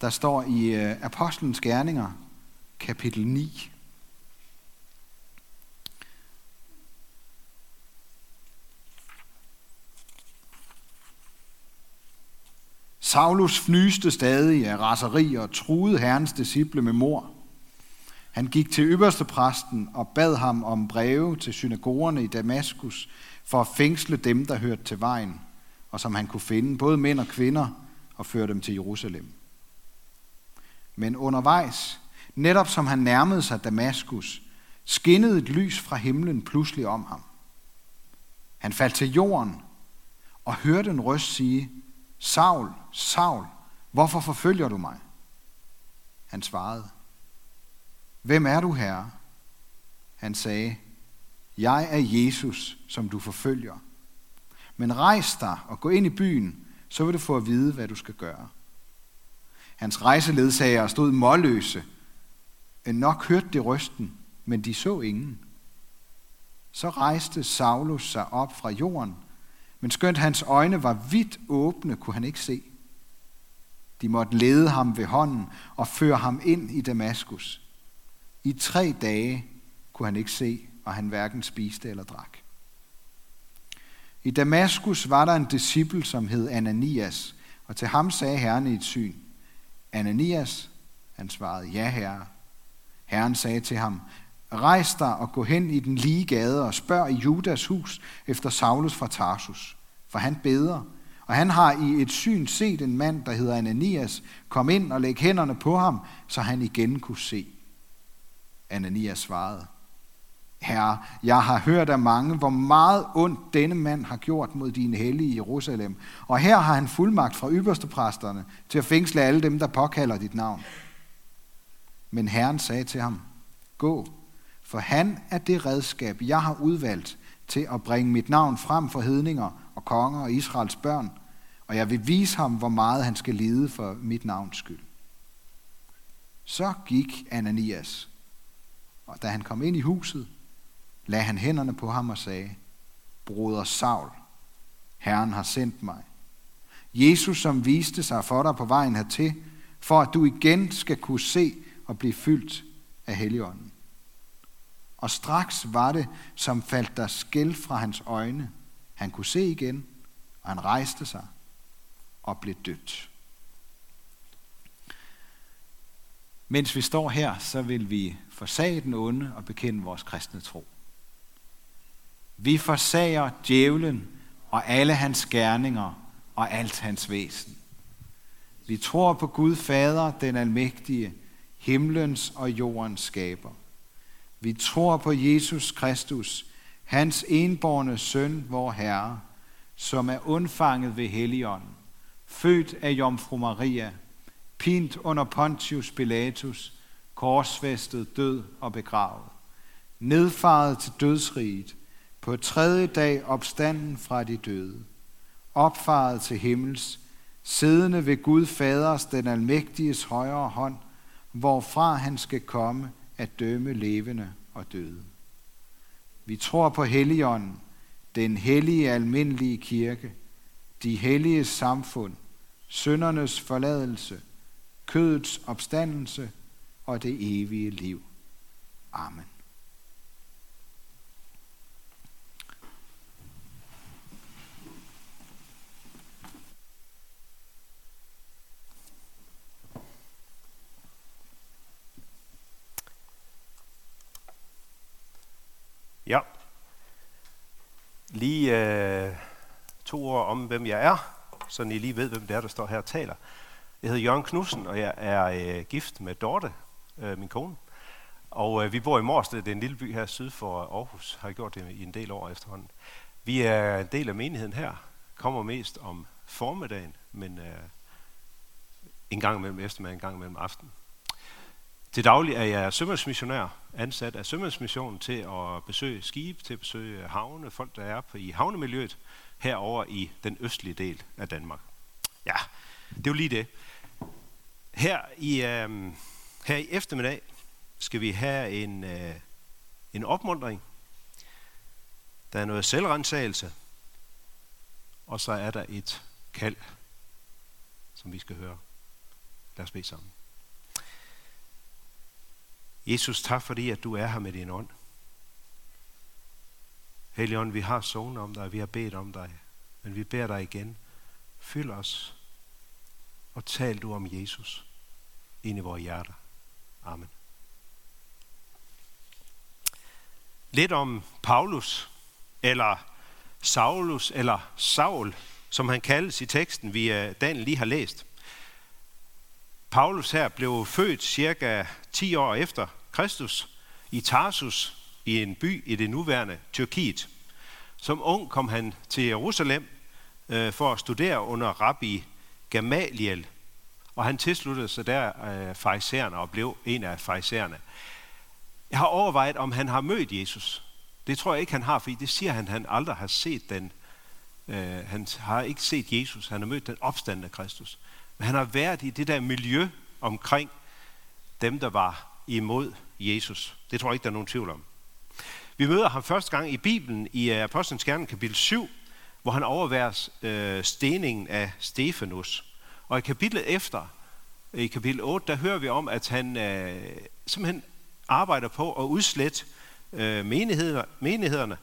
der står i øh, Apostlenes Gerninger, kapitel 9. Saulus fnyste stadig af raseri og truede herrens disciple med mor. Han gik til øverste præsten og bad ham om breve til synagogerne i Damaskus for at fængsle dem, der hørte til vejen, og som han kunne finde, både mænd og kvinder, og føre dem til Jerusalem. Men undervejs, netop som han nærmede sig Damaskus, skinnede et lys fra himlen pludselig om ham. Han faldt til jorden og hørte en røst sige, Saul, Saul, hvorfor forfølger du mig? Han svarede, Hvem er du, herre? Han sagde, Jeg er Jesus, som du forfølger. Men rejs dig og gå ind i byen, så vil du få at vide, hvad du skal gøre. Hans rejseledsager stod målløse. Nok hørte de rysten, men de så ingen. Så rejste Saulus sig op fra jorden, men skønt hans øjne var vidt åbne, kunne han ikke se. De måtte lede ham ved hånden og føre ham ind i Damaskus. I tre dage kunne han ikke se, og han hverken spiste eller drak. I Damaskus var der en disciple, som hed Ananias, og til ham sagde Herren i et syn, Ananias, han svarede, ja herre. Herren sagde til ham, rejs dig og gå hen i den lige gade og spørg i Judas hus efter Saulus fra Tarsus, for han beder, og han har i et syn set en mand, der hedder Ananias, kom ind og lægge hænderne på ham, så han igen kunne se. Ananias svarede, Herre, jeg har hørt af mange, hvor meget ondt denne mand har gjort mod dine hellige i Jerusalem. Og her har han fuldmagt fra ypperste præsterne til at fængsle alle dem, der påkalder dit navn. Men Herren sagde til ham, gå, for han er det redskab, jeg har udvalgt til at bringe mit navn frem for hedninger og konger og Israels børn, og jeg vil vise ham, hvor meget han skal lide for mit navns skyld. Så gik Ananias, og da han kom ind i huset, lagde han hænderne på ham og sagde, Broder Saul, Herren har sendt mig. Jesus, som viste sig for dig på vejen hertil, for at du igen skal kunne se og blive fyldt af Helligånden. Og straks var det, som faldt der skæld fra hans øjne. Han kunne se igen, og han rejste sig og blev dødt. Mens vi står her, så vil vi forsage den onde og bekende vores kristne tro. Vi forsager djævlen og alle hans gerninger og alt hans væsen. Vi tror på Gud Fader, den almægtige, himlens og jordens skaber. Vi tror på Jesus Kristus, hans enborne søn, vor Herre, som er undfanget ved Helligånden, født af Jomfru Maria, pint under Pontius Pilatus, korsfæstet, død og begravet, nedfaret til dødsriget, på tredje dag opstanden fra de døde, opfaret til himmels, siddende ved Gud Faders, den almægtiges højre hånd, hvorfra han skal komme at dømme levende og døde. Vi tror på Helligånden, den hellige almindelige kirke, de hellige samfund, søndernes forladelse, kødets opstandelse og det evige liv. Amen. Ja. Lige øh, to ord om, hvem jeg er, så I lige ved, hvem det er, der står her og taler. Jeg hedder Jørgen Knudsen, og jeg er øh, gift med Dorte, øh, min kone. Og øh, vi bor i Morsted, det er en lille by her syd for Aarhus, har gjort det i en del år efterhånden. Vi er en del af menigheden her, kommer mest om formiddagen, men øh, en gang imellem eftermiddag, en gang imellem aften. Til daglig er jeg sømandsmissionær, ansat af Sømandsmissionen til at besøge skibe, til at besøge havne, folk der er på i havnemiljøet herover i den østlige del af Danmark. Ja, det er jo lige det. Her i, øh, her i eftermiddag skal vi have en, øh, en opmundring. Der er noget selvrensagelse, og så er der et kald, som vi skal høre. Lad os bede sammen. Jesus, tak fordi, at du er her med din ånd. Helligånd, vi har sovet om dig, vi har bedt om dig, men vi beder dig igen. Fyld os, og tal du om Jesus ind i vores hjerter. Amen. Lidt om Paulus, eller Saulus, eller Saul, som han kaldes i teksten, vi øh, Daniel lige har læst. Paulus her blev født cirka 10 år efter Kristus i Tarsus, i en by i det nuværende Tyrkiet. Som ung kom han til Jerusalem øh, for at studere under rabbi Gamaliel, og han tilsluttede sig der øh, farisæerne og blev en af farisæerne. Jeg har overvejet, om han har mødt Jesus. Det tror jeg ikke, han har, fordi det siger han, han aldrig har set den. Øh, han har ikke set Jesus, han har mødt den opstandende Kristus. Men han har været i det der miljø omkring dem, der var imod Jesus. Det tror jeg ikke, der er nogen tvivl om. Vi møder ham første gang i Bibelen i øh, Apostlenes Gerne kapitel 7, hvor han overværer øh, steningen af Stefanus. Og i kapitlet efter, i kapitel 8, der hører vi om, at han øh, simpelthen arbejder på at udslette øh, menighederne, menighederne,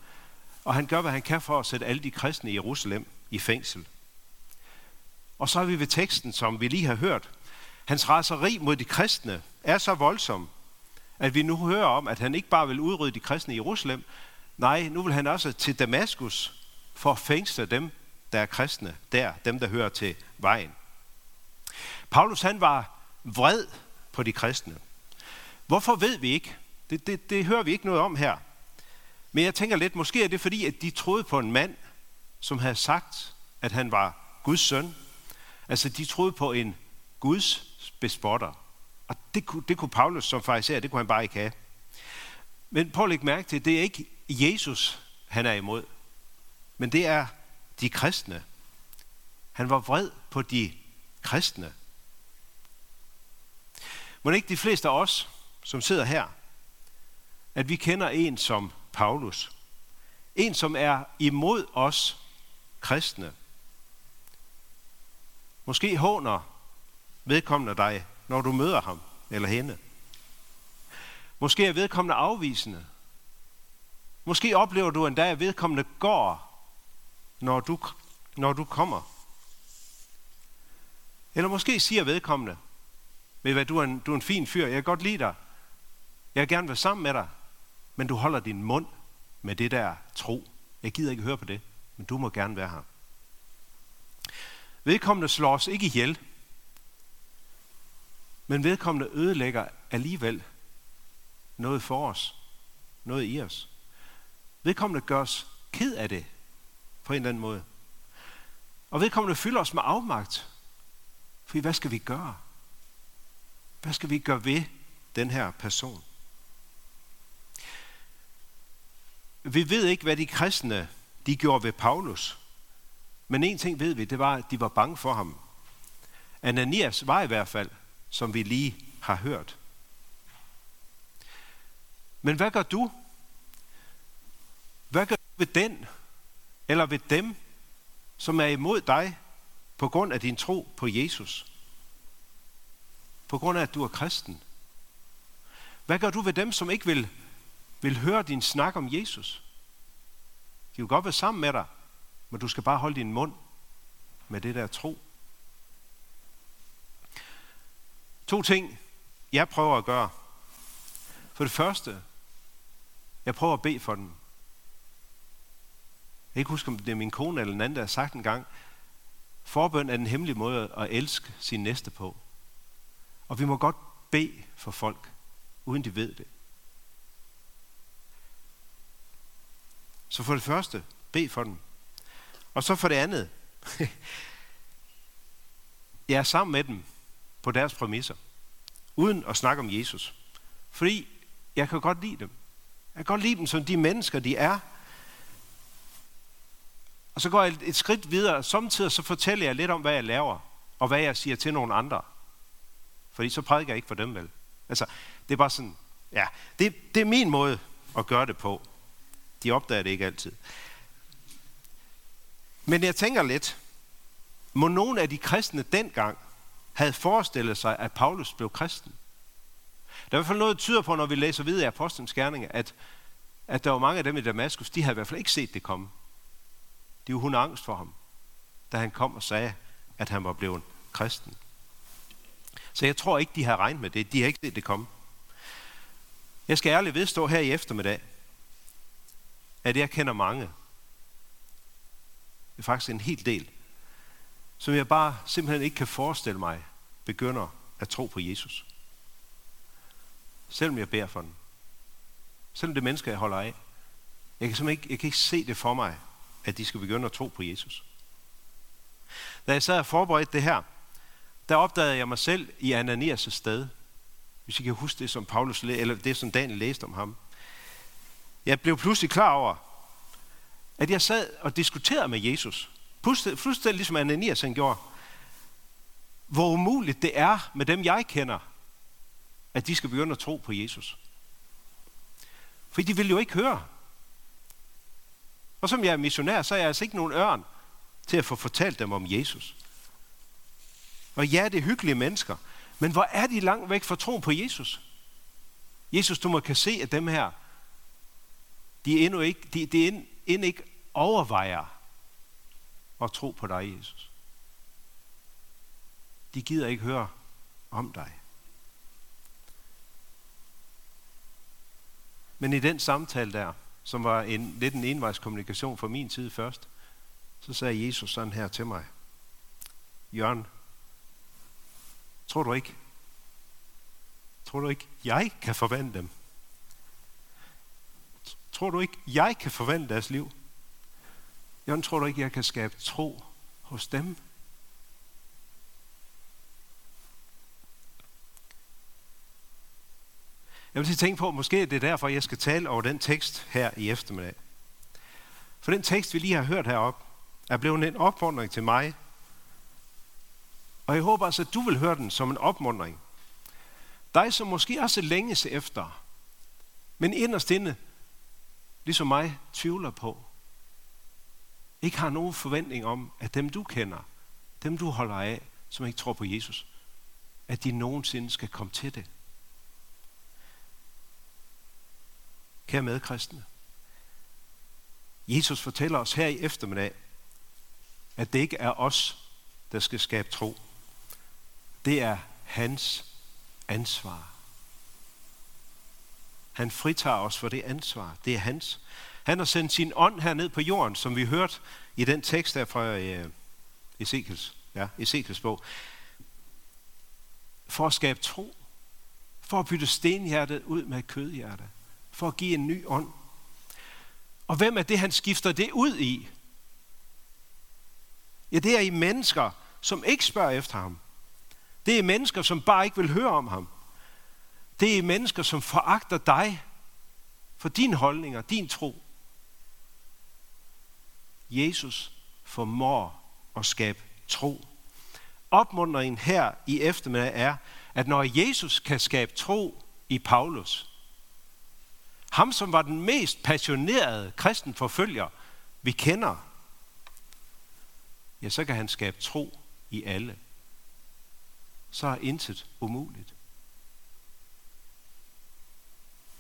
og han gør, hvad han kan for at sætte alle de kristne i Jerusalem i fængsel. Og så er vi ved teksten, som vi lige har hørt. Hans raseri mod de kristne er så voldsom, at vi nu hører om, at han ikke bare vil udrydde de kristne i Jerusalem, nej, nu vil han også til Damaskus for at fængsle dem, der er kristne der, dem der hører til vejen. Paulus han var vred på de kristne. Hvorfor ved vi ikke? Det, det, det hører vi ikke noget om her. Men jeg tænker lidt, måske er det fordi, at de troede på en mand, som havde sagt, at han var Guds søn. Altså, de troede på en Guds bespotter. Og det kunne, det kunne Paulus som fariserer, det kunne han bare ikke have. Men prøv at lægge mærke til, det er ikke Jesus, han er imod. Men det er de kristne. Han var vred på de kristne. Må ikke de fleste af os, som sidder her, at vi kender en som Paulus. En, som er imod os kristne. Måske håner vedkommende dig, når du møder ham eller hende. Måske er vedkommende afvisende. Måske oplever du endda, at vedkommende går, når du, når du kommer. Eller måske siger vedkommende, ved hvad, du er, en, du er en fin fyr, jeg kan godt lide dig, jeg vil gerne være sammen med dig, men du holder din mund med det der tro. Jeg gider ikke høre på det, men du må gerne være her. Vedkommende slår os ikke ihjel, men vedkommende ødelægger alligevel noget for os, noget i os. Vedkommende gør os ked af det på en eller anden måde. Og vedkommende fylder os med afmagt. For hvad skal vi gøre? Hvad skal vi gøre ved den her person? Vi ved ikke, hvad de kristne de gjorde ved Paulus. Men en ting ved vi, det var, at de var bange for ham. Ananias var i hvert fald, som vi lige har hørt. Men hvad gør du? Hvad gør du ved den, eller ved dem, som er imod dig på grund af din tro på Jesus? På grund af, at du er kristen? Hvad gør du ved dem, som ikke vil vil høre din snak om Jesus. De vil godt være sammen med dig, men du skal bare holde din mund med det der tro. To ting, jeg prøver at gøre. For det første, jeg prøver at bede for dem. Jeg kan ikke huske, om det er min kone eller en anden, der har sagt en gang, forbøn er den hemmelige måde at elske sin næste på. Og vi må godt bede for folk, uden de ved det. Så for det første, bed for dem. Og så for det andet, jeg er sammen med dem på deres præmisser, uden at snakke om Jesus. Fordi jeg kan godt lide dem. Jeg kan godt lide dem som de mennesker, de er. Og så går jeg et skridt videre. Samtidig så fortæller jeg lidt om, hvad jeg laver, og hvad jeg siger til nogle andre. Fordi så prædiker jeg ikke for dem vel. Altså, det er bare sådan, ja, det, det er min måde at gøre det på. De opdager det ikke altid. Men jeg tænker lidt, må nogle af de kristne dengang havde forestillet sig, at Paulus blev kristen. Der er i hvert fald noget, der tyder på, når vi læser videre af Apostlenes Gerninger, at, at der var mange af dem i Damaskus, de havde i hvert fald ikke set det komme. De var hun angst for ham, da han kom og sagde, at han var blevet kristen. Så jeg tror ikke, de har regnet med det. De har ikke set det komme. Jeg skal ærligt vedstå her i eftermiddag, at jeg kender mange. Det er faktisk en hel del, som jeg bare simpelthen ikke kan forestille mig begynder at tro på Jesus. Selvom jeg beder for den. Selvom det er mennesker, jeg holder af. Jeg kan simpelthen ikke, jeg kan ikke se det for mig, at de skal begynde at tro på Jesus. Da jeg sad og forberedte det her, der opdagede jeg mig selv i Ananias' sted. Hvis I kan huske det, som Paulus, eller det, som Daniel læste om ham. Jeg blev pludselig klar over, at jeg sad og diskuterede med Jesus. Fuldstændig ligesom Ananias han gjorde. Hvor umuligt det er med dem, jeg kender, at de skal begynde at tro på Jesus. For de vil jo ikke høre. Og som jeg er missionær, så er jeg altså ikke nogen ørn til at få fortalt dem om Jesus. Og ja, det er hyggelige mennesker, men hvor er de langt væk fra troen på Jesus? Jesus, du må kan se, at dem her, de er endnu ikke, de, de end, ikke overvejer at tro på dig, Jesus. De gider ikke høre om dig. Men i den samtale der, som var en, lidt en envejskommunikation fra min tid først, så sagde Jesus sådan her til mig. Jørgen, tror du ikke, tror du ikke, jeg kan forvandle dem? Tror du ikke, jeg kan forvandle deres liv? Jørgen, tror du ikke, jeg kan skabe tro hos dem? Jeg vil lige tænke på, måske det er derfor, jeg skal tale over den tekst her i eftermiddag. For den tekst, vi lige har hørt heroppe, er blevet en opfordring til mig. Og jeg håber altså, at du vil høre den som en opmuntring. Dig, som måske også længes efter, men inderst inde, ligesom mig, tvivler på, ikke har nogen forventning om, at dem du kender, dem du holder af, som ikke tror på Jesus, at de nogensinde skal komme til det. Kære medkristne, Jesus fortæller os her i eftermiddag, at det ikke er os, der skal skabe tro. Det er hans ansvar. Han fritager os for det ansvar. Det er hans. Han har sendt sin ånd her ned på jorden, som vi hørte i den tekst der fra øh, Ezekiels, ja, Ezekiels bog, for at skabe tro, for at bytte stenhjertet ud med kødhjerte, for at give en ny ånd. Og hvem er det, han skifter det ud i? Ja, det er i mennesker, som ikke spørger efter ham. Det er mennesker, som bare ikke vil høre om ham. Det er mennesker, som foragter dig for dine holdninger, din tro. Jesus formår at skabe tro. Opmundringen her i eftermiddag er, at når Jesus kan skabe tro i Paulus, ham som var den mest passionerede kristen forfølger, vi kender, ja, så kan han skabe tro i alle. Så er intet umuligt.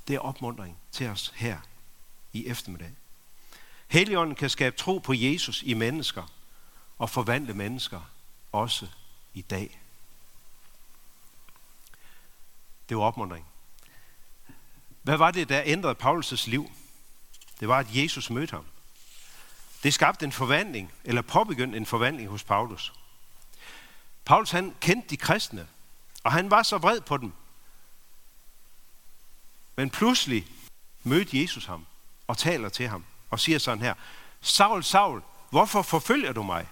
Det er opmundring til os her i eftermiddag. Helligånden kan skabe tro på Jesus i mennesker og forvandle mennesker også i dag. Det var opmundring. Hvad var det, der ændrede Paulus' liv? Det var, at Jesus mødte ham. Det skabte en forvandling, eller påbegyndte en forvandling hos Paulus. Paulus han kendte de kristne, og han var så vred på dem. Men pludselig mødte Jesus ham og taler til ham og siger sådan her, Saul, Saul, hvorfor forfølger du mig?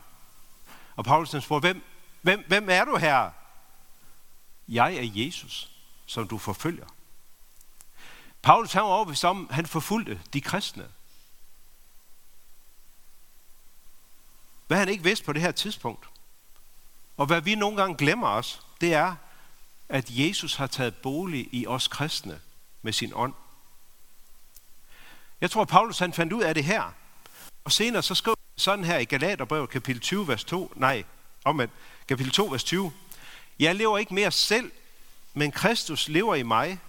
Og Paulus han spurgte, hvem, hvem, hvem er du her? Jeg er Jesus, som du forfølger. Paulus han var overbevist om, han forfulgte de kristne. Hvad han ikke vidste på det her tidspunkt, og hvad vi nogle gange glemmer os, det er, at Jesus har taget bolig i os kristne med sin ånd. Jeg tror, Paulus han fandt ud af det her. Og senere så skrev sådan her i Galaterbrevet kapitel 20, vers 2, nej, omvendt, kapitel 2, vers 20. Jeg lever ikke mere selv, men Kristus lever i mig,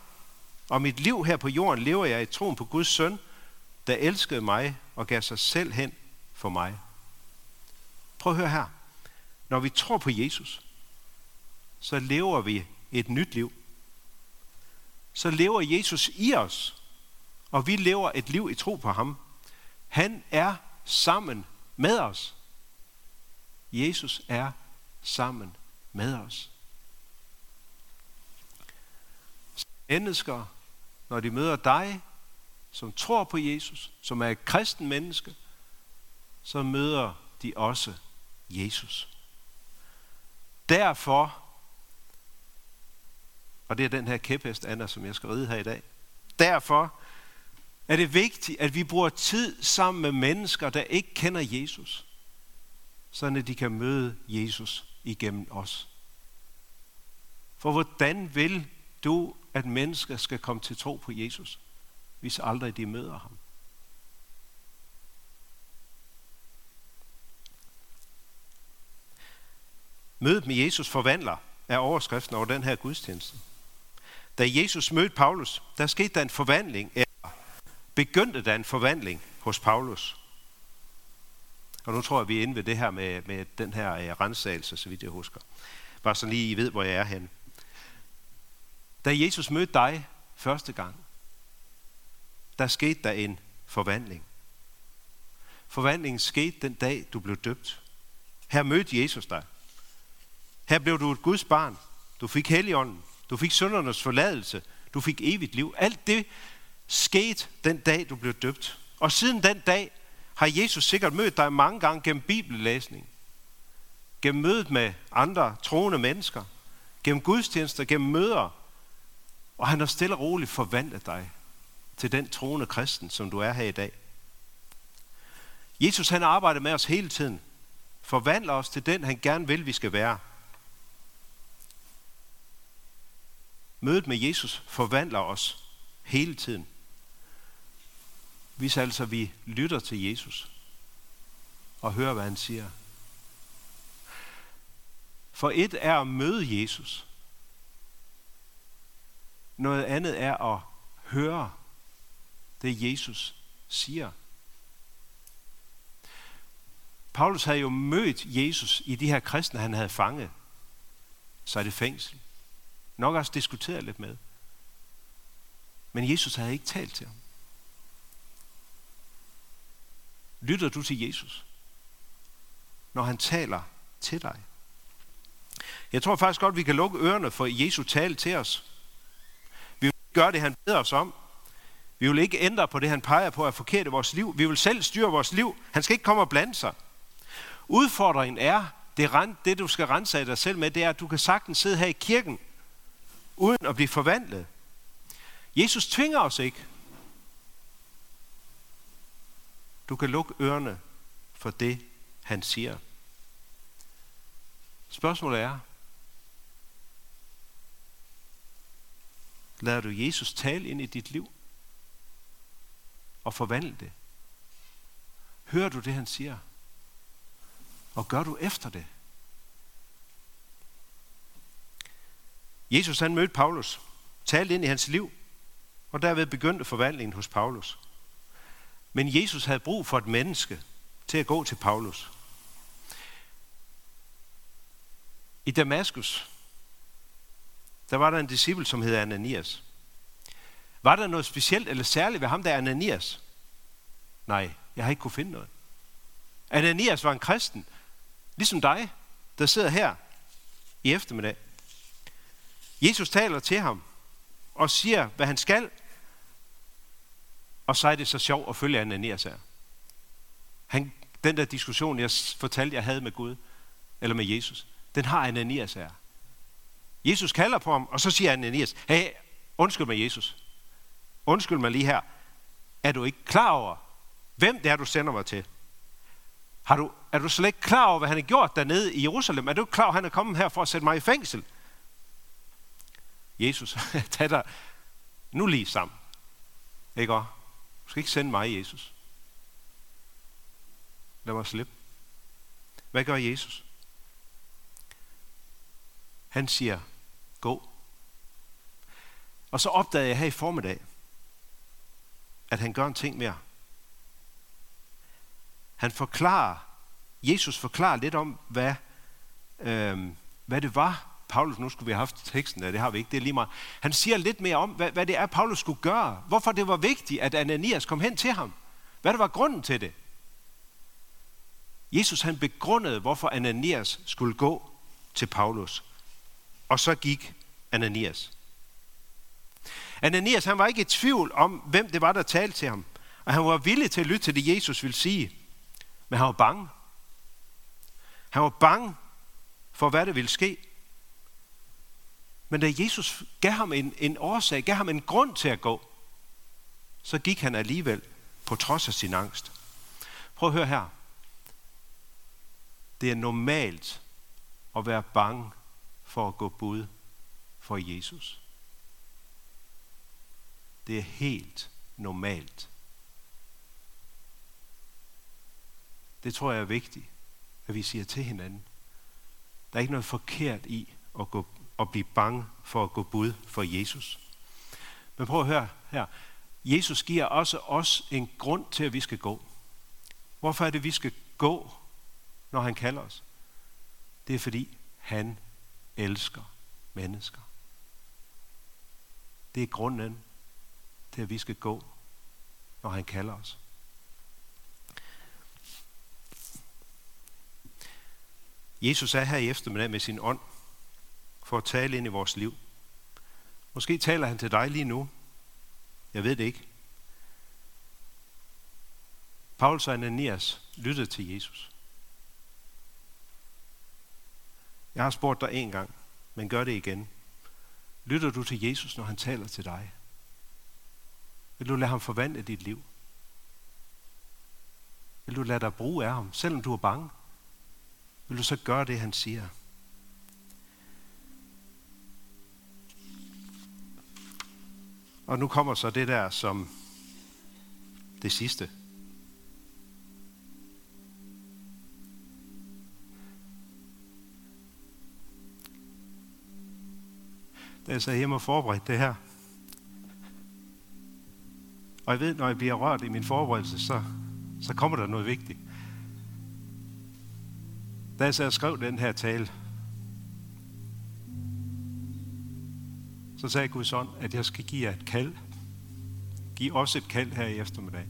og mit liv her på jorden lever jeg i troen på Guds søn, der elskede mig og gav sig selv hen for mig. Prøv at høre her. Når vi tror på Jesus, så lever vi et nyt liv. Så lever Jesus i os, og vi lever et liv i tro på ham. Han er sammen med os. Jesus er sammen med os. Mennesker, når de møder dig, som tror på Jesus, som er et kristen menneske, så møder de også Jesus. Derfor, og det er den her kæphest, Anna, som jeg skal ride her i dag, derfor er det vigtigt, at vi bruger tid sammen med mennesker, der ikke kender Jesus, så de kan møde Jesus igennem os. For hvordan vil du, at mennesker skal komme til tro på Jesus, hvis aldrig de møder ham? Mødet med Jesus forvandler er overskriften over den her gudstjeneste. Da Jesus mødte Paulus, der skete der en forvandling, eller begyndte der en forvandling hos Paulus. Og nu tror jeg, vi er inde ved det her med, med den her uh, rensagelse, så vidt jeg husker. Bare så lige I ved, hvor jeg er henne. Da Jesus mødte dig første gang, der skete der en forvandling. Forvandlingen skete den dag, du blev døbt. Her mødte Jesus dig. Her blev du et Guds barn. Du fik helligånden. Du fik syndernes forladelse. Du fik evigt liv. Alt det skete den dag, du blev døbt. Og siden den dag har Jesus sikkert mødt dig mange gange gennem bibellæsning. Gennem mødet med andre troende mennesker. Gennem gudstjenester, gennem møder. Og han har stille og roligt forvandlet dig til den troende kristen, som du er her i dag. Jesus han arbejder med os hele tiden. Forvandler os til den, han gerne vil, vi skal være. Mødet med Jesus forvandler os hele tiden. Hvis altså vi lytter til Jesus og hører, hvad han siger. For et er at møde Jesus. Noget andet er at høre det, Jesus siger. Paulus havde jo mødt Jesus i de her kristne, han havde fanget. Så er det fængsel nok også diskuteret lidt med. Men Jesus havde ikke talt til ham. Lytter du til Jesus, når han taler til dig? Jeg tror faktisk godt, vi kan lukke ørerne for Jesu tale til os. Vi vil gøre det, han beder os om. Vi vil ikke ændre på det, han peger på er forkert i vores liv. Vi vil selv styre vores liv. Han skal ikke komme og blande sig. Udfordringen er, det, det du skal rense af dig selv med, det er, at du kan sagtens sidde her i kirken uden at blive forvandlet. Jesus tvinger os ikke. Du kan lukke ørerne for det, han siger. Spørgsmålet er, lader du Jesus tale ind i dit liv og forvandle det? Hører du det, han siger? Og gør du efter det? Jesus han mødte Paulus, talte ind i hans liv, og derved begyndte forvandlingen hos Paulus. Men Jesus havde brug for et menneske til at gå til Paulus. I Damaskus, der var der en disciple, som hed Ananias. Var der noget specielt eller særligt ved ham, der er Ananias? Nej, jeg har ikke kunne finde noget. Ananias var en kristen, ligesom dig, der sidder her i eftermiddag. Jesus taler til ham og siger, hvad han skal, og så er det så sjovt at følge Ananias her. Han, den der diskussion, jeg fortalte, jeg havde med Gud, eller med Jesus, den har Ananias her. Jesus kalder på ham, og så siger Ananias, hey, undskyld mig Jesus. Undskyld mig lige her. Er du ikke klar over, hvem det er, du sender mig til? Har du, er du slet ikke klar over, hvad han har gjort dernede i Jerusalem? Er du ikke klar over, at han er kommet her for at sætte mig i fængsel? Jesus, tag dig nu lige sammen. Ikke også? Du skal ikke sende mig, Jesus. Lad mig slippe. Hvad gør Jesus? Han siger, gå. Og så opdagede jeg her i formiddag, at han gør en ting mere. Han forklarer, Jesus forklarer lidt om, hvad, øh, hvad det var, Paulus, nu skulle vi have haft teksten der, det har vi ikke, det er lige meget. Han siger lidt mere om, hvad, hvad det er, Paulus skulle gøre. Hvorfor det var vigtigt, at Ananias kom hen til ham. Hvad der var grunden til det. Jesus han begrundede, hvorfor Ananias skulle gå til Paulus. Og så gik Ananias. Ananias han var ikke i tvivl om, hvem det var, der talte til ham. Og han var villig til at lytte til det, Jesus ville sige. Men han var bange. Han var bange for, hvad der ville ske. Men da Jesus gav ham en, en årsag, gav ham en grund til at gå, så gik han alligevel på trods af sin angst. Prøv at høre her. Det er normalt at være bange for at gå bud for Jesus. Det er helt normalt. Det tror jeg er vigtigt, at vi siger til hinanden. Der er ikke noget forkert i at, gå, at blive bange for at gå bud for Jesus. Men prøv at høre her. Jesus giver også os en grund til, at vi skal gå. Hvorfor er det, vi skal gå, når han kalder os? Det er fordi, han elsker mennesker. Det er grunden til, at vi skal gå, når han kalder os. Jesus er her i eftermiddag med sin ånd for at tale ind i vores liv. Måske taler han til dig lige nu. Jeg ved det ikke. Paulus og Ananias lyttede til Jesus. Jeg har spurgt dig en gang, men gør det igen. Lytter du til Jesus, når han taler til dig? Vil du lade ham forvandle dit liv? Vil du lade dig bruge af ham, selvom du er bange? Vil du så gøre det, han siger? Og nu kommer så det der som det sidste. Da jeg sad hjemme og forberedte det her, og jeg ved, når jeg bliver rørt i min forberedelse, så, så kommer der noget vigtigt. Da jeg så skrev den her tale, så sagde Guds ånd, at jeg skal give jer et kald. Giv os et kald her i eftermiddag.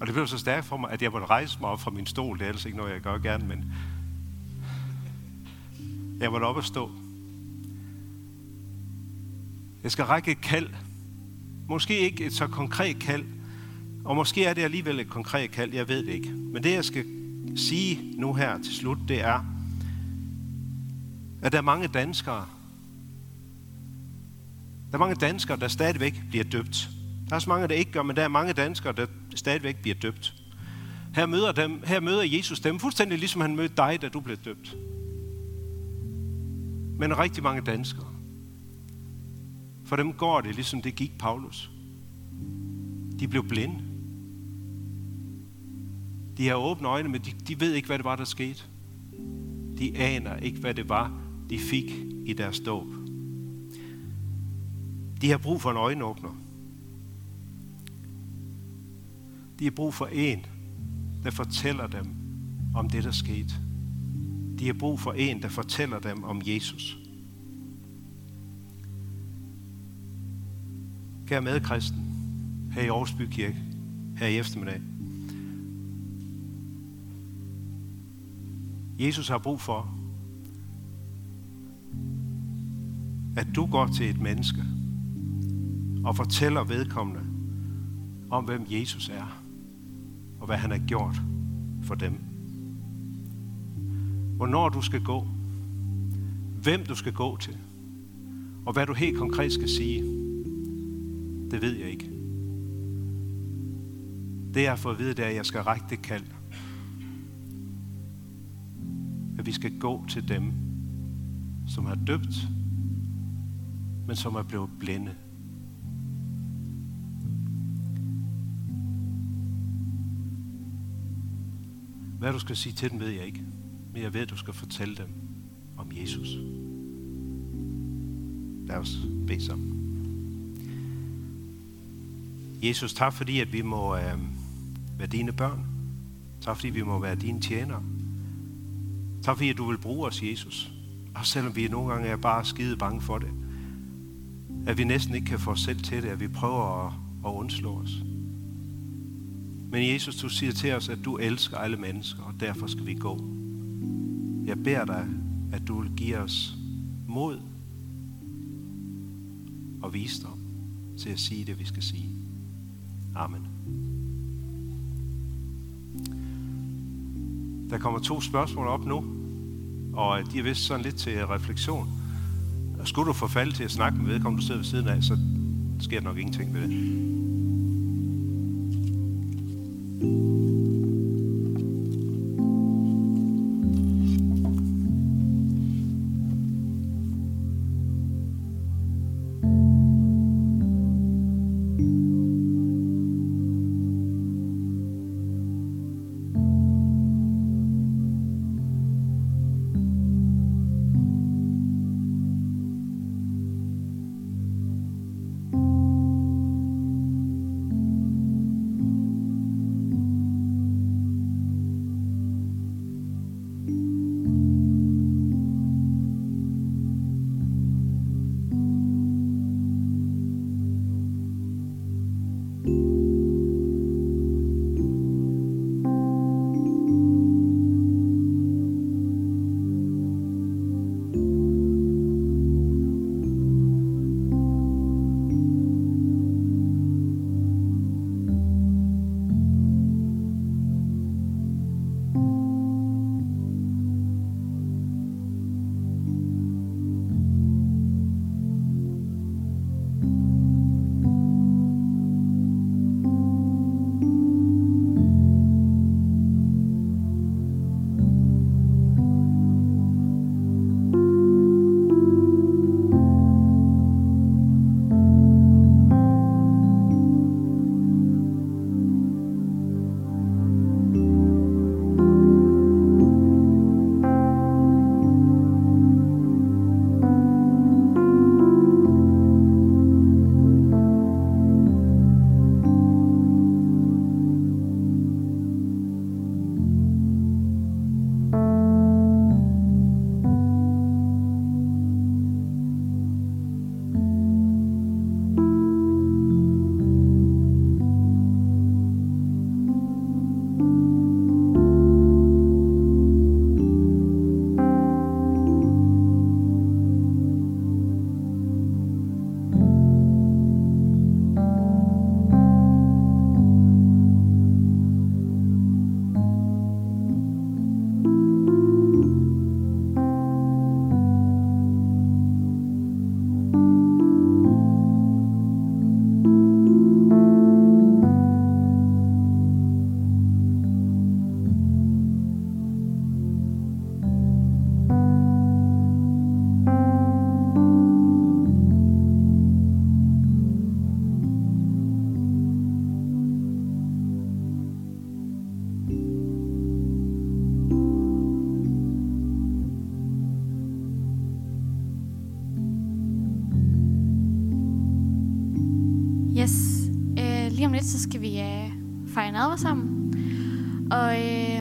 Og det blev så stærkt for mig, at jeg måtte rejse mig op fra min stol. Det er altså ikke noget, jeg gør gerne, men jeg måtte op og stå. Jeg skal række et kald. Måske ikke et så konkret kald, og måske er det alligevel et konkret kald, jeg ved det ikke. Men det, jeg skal sige nu her til slut, det er, at der er mange danskere, der er mange danskere, der stadigvæk bliver døbt. Der er så mange, der ikke gør, men der er mange danskere, der stadigvæk bliver døbt. Her møder, dem, her møder Jesus dem fuldstændig ligesom han mødte dig, da du blev døbt. Men rigtig mange danskere. For dem går det, ligesom det gik Paulus. De blev blinde. De har åbne øjne, men de, de ved ikke, hvad det var, der skete. De aner ikke, hvad det var, de fik i deres dåb. De har brug for en øjenåbner. De har brug for en, der fortæller dem om det, der skete. De har brug for en, der fortæller dem om Jesus. Kære medkristen, her i Aarhus Bykirke, her i eftermiddag. Jesus har brug for, at du går til et menneske og fortæller vedkommende om, hvem Jesus er, og hvad han har gjort for dem. Hvornår du skal gå, hvem du skal gå til, og hvad du helt konkret skal sige, det ved jeg ikke. Det jeg har fået at vide, det er, at jeg skal række det kald. At vi skal gå til dem, som har døbt, men som er blevet blinde. Hvad du skal sige til dem, ved jeg ikke. Men jeg ved, at du skal fortælle dem om Jesus. Lad os bede sammen. Jesus, tak fordi, at vi må øh, være dine børn. Tak fordi, vi må være dine tjenere. Tak fordi, at du vil bruge os, Jesus. Og selvom vi nogle gange er bare skide bange for det. At vi næsten ikke kan få os selv til det, at vi prøver at, at undslå os. Men Jesus, du siger til os, at du elsker alle mennesker, og derfor skal vi gå. Jeg beder dig, at du vil give os mod og visdom til at sige det, vi skal sige. Amen. Der kommer to spørgsmål op nu, og de er vist sådan lidt til refleksion. Skulle du forfalde til at snakke med vedkommende, du sidder ved siden af, så sker der nok ingenting ved det.